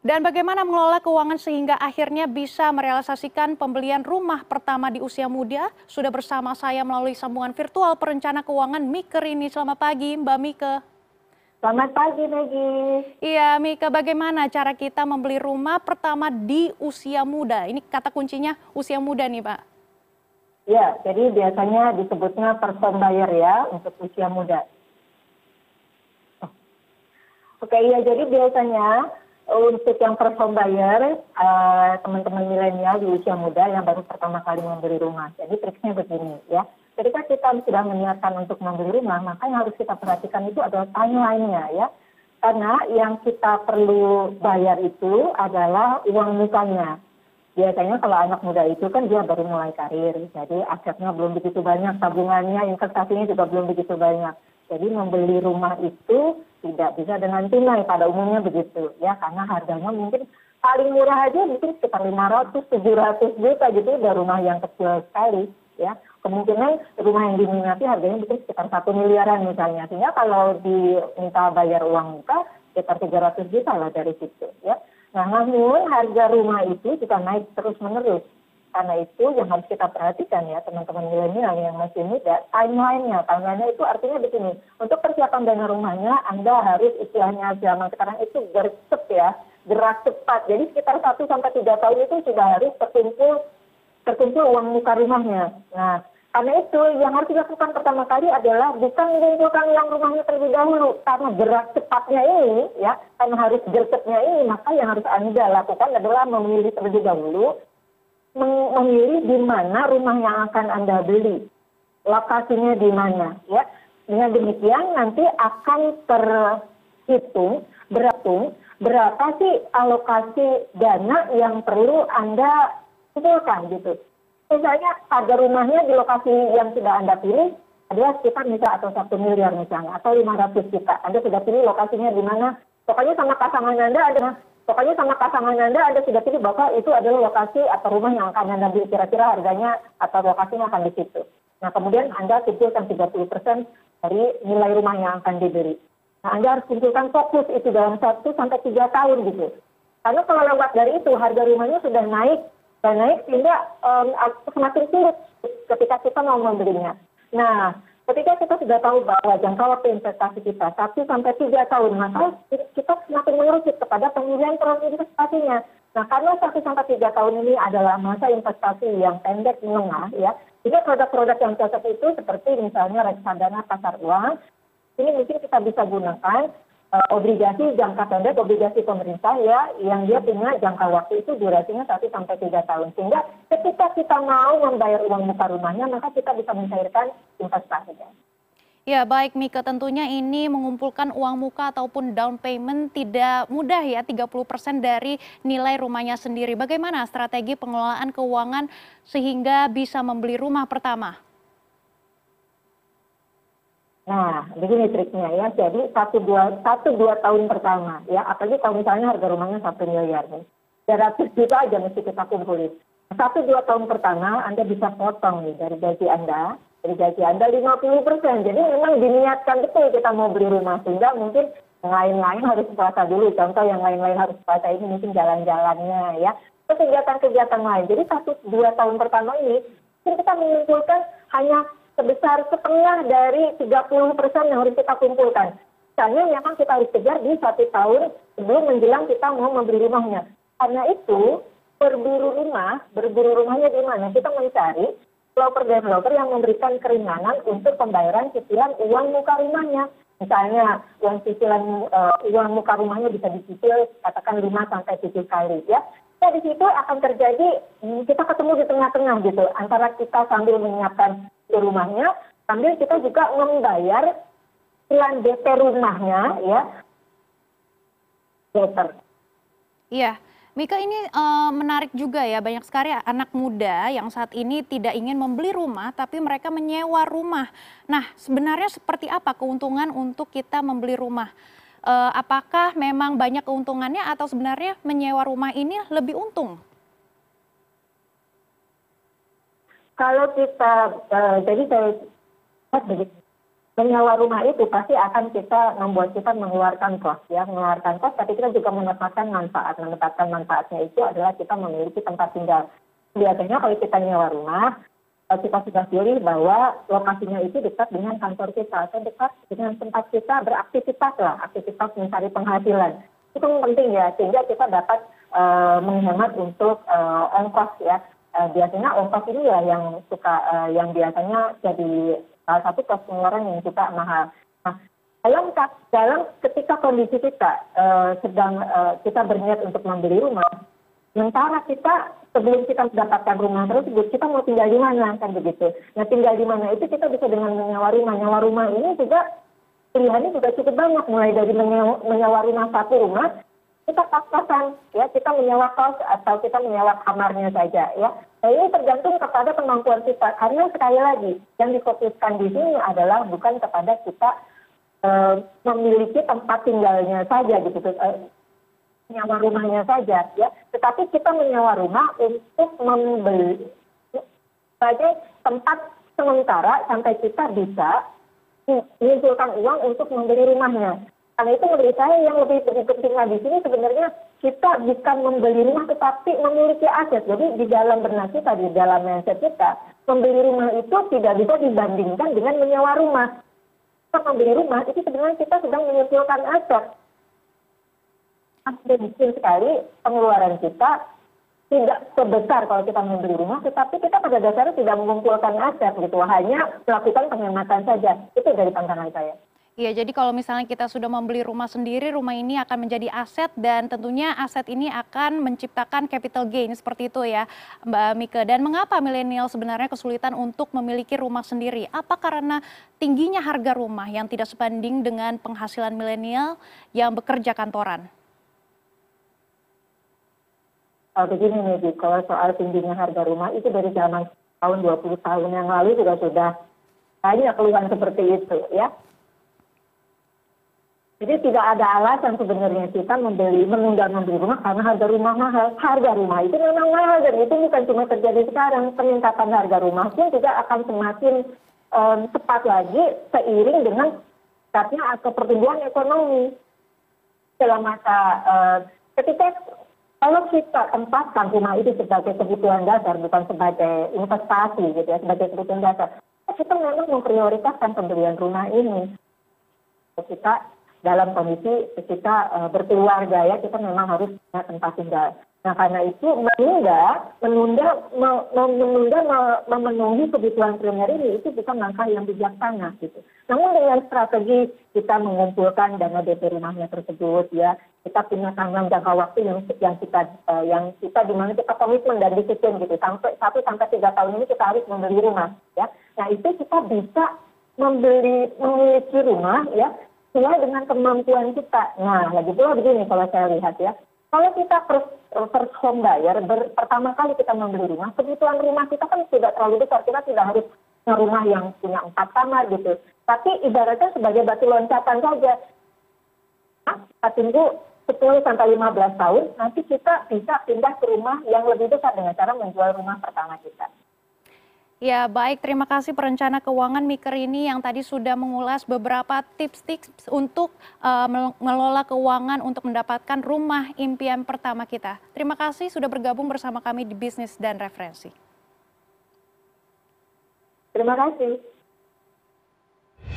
Dan bagaimana mengelola keuangan sehingga akhirnya bisa merealisasikan pembelian rumah pertama di usia muda? Sudah bersama saya melalui sambungan virtual perencana keuangan Mika ini. Selamat pagi Mbak Mika. Selamat pagi Maggie. Iya Mika, bagaimana cara kita membeli rumah pertama di usia muda? Ini kata kuncinya usia muda nih Pak. Ya, jadi biasanya disebutnya person buyer ya untuk usia muda. Oke, ya jadi biasanya untuk yang first home buyer, uh, teman-teman milenial di usia muda yang baru pertama kali membeli rumah. Jadi triknya begini ya. Ketika kita sudah menyiapkan untuk membeli rumah, maka yang harus kita perhatikan itu adalah timeline-nya ya. Karena yang kita perlu bayar itu adalah uang mukanya. Biasanya kalau anak muda itu kan dia baru mulai karir, jadi asetnya belum begitu banyak, tabungannya, investasinya juga belum begitu banyak. Jadi membeli rumah itu tidak bisa dengan tunai pada umumnya begitu ya. Karena harganya mungkin paling murah aja mungkin sekitar 500 700 juta gitu udah rumah yang kecil sekali ya. Kemungkinan rumah yang diminati harganya mungkin sekitar satu miliaran misalnya. Sehingga kalau diminta bayar uang muka sekitar 300 juta lah dari situ ya. Nah namun harga rumah itu juga naik terus menerus karena itu yang harus kita perhatikan ya teman-teman milenial yang masih muda, timeline-nya. Timeline-nya itu artinya begini, untuk persiapan dana rumahnya Anda harus istilahnya zaman sekarang itu gercep ya, gerak cepat. Jadi sekitar 1 sampai 3 tahun itu sudah harus terkumpul terkumpul uang muka rumahnya. Nah, karena itu yang harus dilakukan pertama kali adalah bukan mengumpulkan uang rumahnya terlebih dahulu. Karena gerak cepatnya ini, ya, karena harus gercepnya ini, maka yang harus Anda lakukan adalah memilih terlebih dahulu memilih di mana rumah yang akan Anda beli, lokasinya di mana. Ya. Dengan demikian nanti akan terhitung, berhitung berapa sih alokasi dana yang perlu Anda kumpulkan gitu. Misalnya harga rumahnya di lokasi yang sudah Anda pilih adalah sekitar misal atau satu miliar misalnya atau 500 juta. Anda sudah pilih lokasinya di mana. Pokoknya sama pasangan Anda ada pokoknya sama pasangan anda anda sudah pilih bahwa itu adalah lokasi atau rumah yang akan anda beli kira-kira harganya atau lokasinya akan di situ. Nah kemudian anda kumpulkan 30% dari nilai rumah yang akan dibeli. Nah anda harus kumpulkan fokus itu dalam satu sampai tiga tahun gitu. Karena kalau lewat dari itu harga rumahnya sudah naik dan naik sehingga um, semakin sulit ketika kita mau membelinya. Nah ketika kita sudah tahu bahwa jangka waktu investasi kita satu sampai tiga tahun, maka kita semakin mengerucut kepada pemilihan produk investasinya. Nah, karena satu sampai tiga tahun ini adalah masa investasi yang pendek menengah, ya, jadi produk-produk yang cocok itu seperti misalnya reksadana pasar uang, ini mungkin kita bisa gunakan obligasi jangka pendek, obligasi pemerintah ya, yang dia punya jangka waktu itu durasinya satu sampai tiga tahun. Sehingga ketika kita mau membayar uang muka rumahnya, maka kita bisa mencairkan investasinya. Ya baik Mika, tentunya ini mengumpulkan uang muka ataupun down payment tidak mudah ya, 30% dari nilai rumahnya sendiri. Bagaimana strategi pengelolaan keuangan sehingga bisa membeli rumah pertama? Nah, begini triknya ya. Jadi satu dua, satu dua tahun pertama ya, apalagi kalau misalnya harga rumahnya satu miliar nih. 300 juta aja mesti kita kumpulin. Satu dua tahun pertama Anda bisa potong nih dari gaji Anda, dari gaji Anda 50 persen. Jadi memang diniatkan betul kita mau beli rumah sehingga mungkin yang lain-lain harus puasa dulu. Contoh yang lain-lain harus puasa ini mungkin jalan-jalannya ya. Kegiatan-kegiatan lain. Jadi satu dua tahun pertama ini kita mengumpulkan hanya sebesar setengah dari 30 persen yang harus kita kumpulkan. Misalnya memang kita harus kejar di satu tahun sebelum menjelang kita mau membeli rumahnya. Karena itu, berburu rumah, berburu rumahnya di mana? Kita mencari developer-developer yang memberikan keringanan untuk pembayaran cicilan uang muka rumahnya. Misalnya uang cicilan uh, uang muka rumahnya bisa dicicil katakan 5 sampai 7 kali ya. Nah, di situ akan terjadi kita ketemu di tengah-tengah gitu antara kita sambil menyiapkan di rumahnya sambil kita juga membayar cicilan DP rumahnya ya. Better. Iya. Mika ini uh, menarik juga ya banyak sekali anak muda yang saat ini tidak ingin membeli rumah tapi mereka menyewa rumah. Nah sebenarnya seperti apa keuntungan untuk kita membeli rumah? Uh, apakah memang banyak keuntungannya atau sebenarnya menyewa rumah ini lebih untung? Kalau kita uh, jadi saya menyewa rumah itu pasti akan kita membuat kita mengeluarkan kos ya mengeluarkan kos tapi kita juga mendapatkan manfaat. Mendapatkan manfaatnya itu adalah kita memiliki tempat tinggal. Biasanya kalau kita nyewa rumah eh, kita sudah pilih bahwa lokasinya itu dekat dengan kantor kita atau dekat dengan tempat kita beraktivitas lah aktivitas mencari penghasilan. Itu penting ya sehingga kita dapat uh, menghemat untuk uh, ongkos ya uh, biasanya ongkos ini ya yang suka uh, yang biasanya jadi salah satu kos pengeluaran yang juga mahal. Nah, dalam dalam ketika kondisi kita uh, sedang uh, kita berniat untuk membeli rumah, sementara kita sebelum kita mendapatkan rumah tersebut kita mau tinggal di mana kan begitu. Nah tinggal di mana itu kita bisa dengan menyewa rumah. Menyewa rumah ini juga pilihannya juga cukup banyak mulai dari menyewa, menyewa rumah satu rumah kita pas-pasan ya kita menyewa kos atau kita menyewa kamarnya saja ya Nah, ini tergantung kepada kemampuan kita. Karena sekali lagi, yang difokuskan di sini adalah bukan kepada kita uh, memiliki tempat tinggalnya saja gitu, uh, menyewa rumahnya saja, ya. Tetapi kita menyewa rumah untuk membeli sebagai tempat sementara sampai kita bisa mengumpulkan uang untuk membeli rumahnya. Karena itu menurut saya yang lebih penting lagi sini sebenarnya kita bukan membeli rumah tetapi memiliki aset. Jadi di dalam benak kita, di dalam mindset kita, membeli rumah itu tidak bisa dibandingkan dengan menyewa rumah. Kita membeli rumah itu sebenarnya kita sedang mengumpulkan aset. Mungkin sekali pengeluaran kita tidak sebesar kalau kita membeli rumah, tetapi kita pada dasarnya tidak mengumpulkan aset gitu, hanya melakukan penghematan saja. Itu dari pandangan saya. Iya, jadi kalau misalnya kita sudah membeli rumah sendiri, rumah ini akan menjadi aset dan tentunya aset ini akan menciptakan capital gain seperti itu ya, Mbak Mika. Dan mengapa milenial sebenarnya kesulitan untuk memiliki rumah sendiri? Apa karena tingginya harga rumah yang tidak sebanding dengan penghasilan milenial yang bekerja kantoran? Oh, begini nih, kalau soal tingginya harga rumah itu dari zaman tahun 20 tahun yang lalu juga sudah banyak keluhan seperti itu ya jadi tidak ada alasan sebenarnya kita membeli menunda membeli rumah karena harga rumah mahal. Harga rumah itu memang mahal dan itu bukan cuma terjadi sekarang. Peningkatan harga rumah pun juga akan semakin um, cepat lagi seiring dengan tingkatnya atau pertumbuhan ekonomi. Dalam masa uh, ketika kalau kita tempatkan rumah itu sebagai kebutuhan dasar bukan sebagai investasi gitu ya sebagai kebutuhan dasar kita memang memprioritaskan pembelian rumah ini. Kita dalam kondisi kita uh, berkeluarga ya kita memang harus punya tempat tinggal. Nah karena itu menunda, menunda, menunda memenuhi kebutuhan primer ini itu bukan langkah yang bijaksana gitu. Namun dengan strategi kita mengumpulkan dana DP rumahnya tersebut ya, kita punya tanggung jangka waktu yang yang kita uh, yang kita di mana kita komitmen dan disiplin gitu sampai satu sampai tiga tahun ini kita harus membeli rumah ya. Nah itu kita bisa membeli memiliki rumah ya sesuai dengan kemampuan kita. Nah, lagi pula begini kalau saya lihat ya, kalau kita first, first home ber, pertama kali kita membeli rumah, kebutuhan rumah kita kan tidak terlalu besar, kita tidak harus rumah yang punya empat kamar gitu. Tapi ibaratnya sebagai batu loncatan saja. Nah, kita tunggu 10 sampai 15 tahun, nanti kita bisa pindah ke rumah yang lebih besar dengan cara menjual rumah pertama kita. Ya, baik. Terima kasih perencana keuangan Miker ini yang tadi sudah mengulas beberapa tips-tips untuk uh, mengelola keuangan untuk mendapatkan rumah impian pertama kita. Terima kasih sudah bergabung bersama kami di Bisnis dan Referensi. Terima kasih.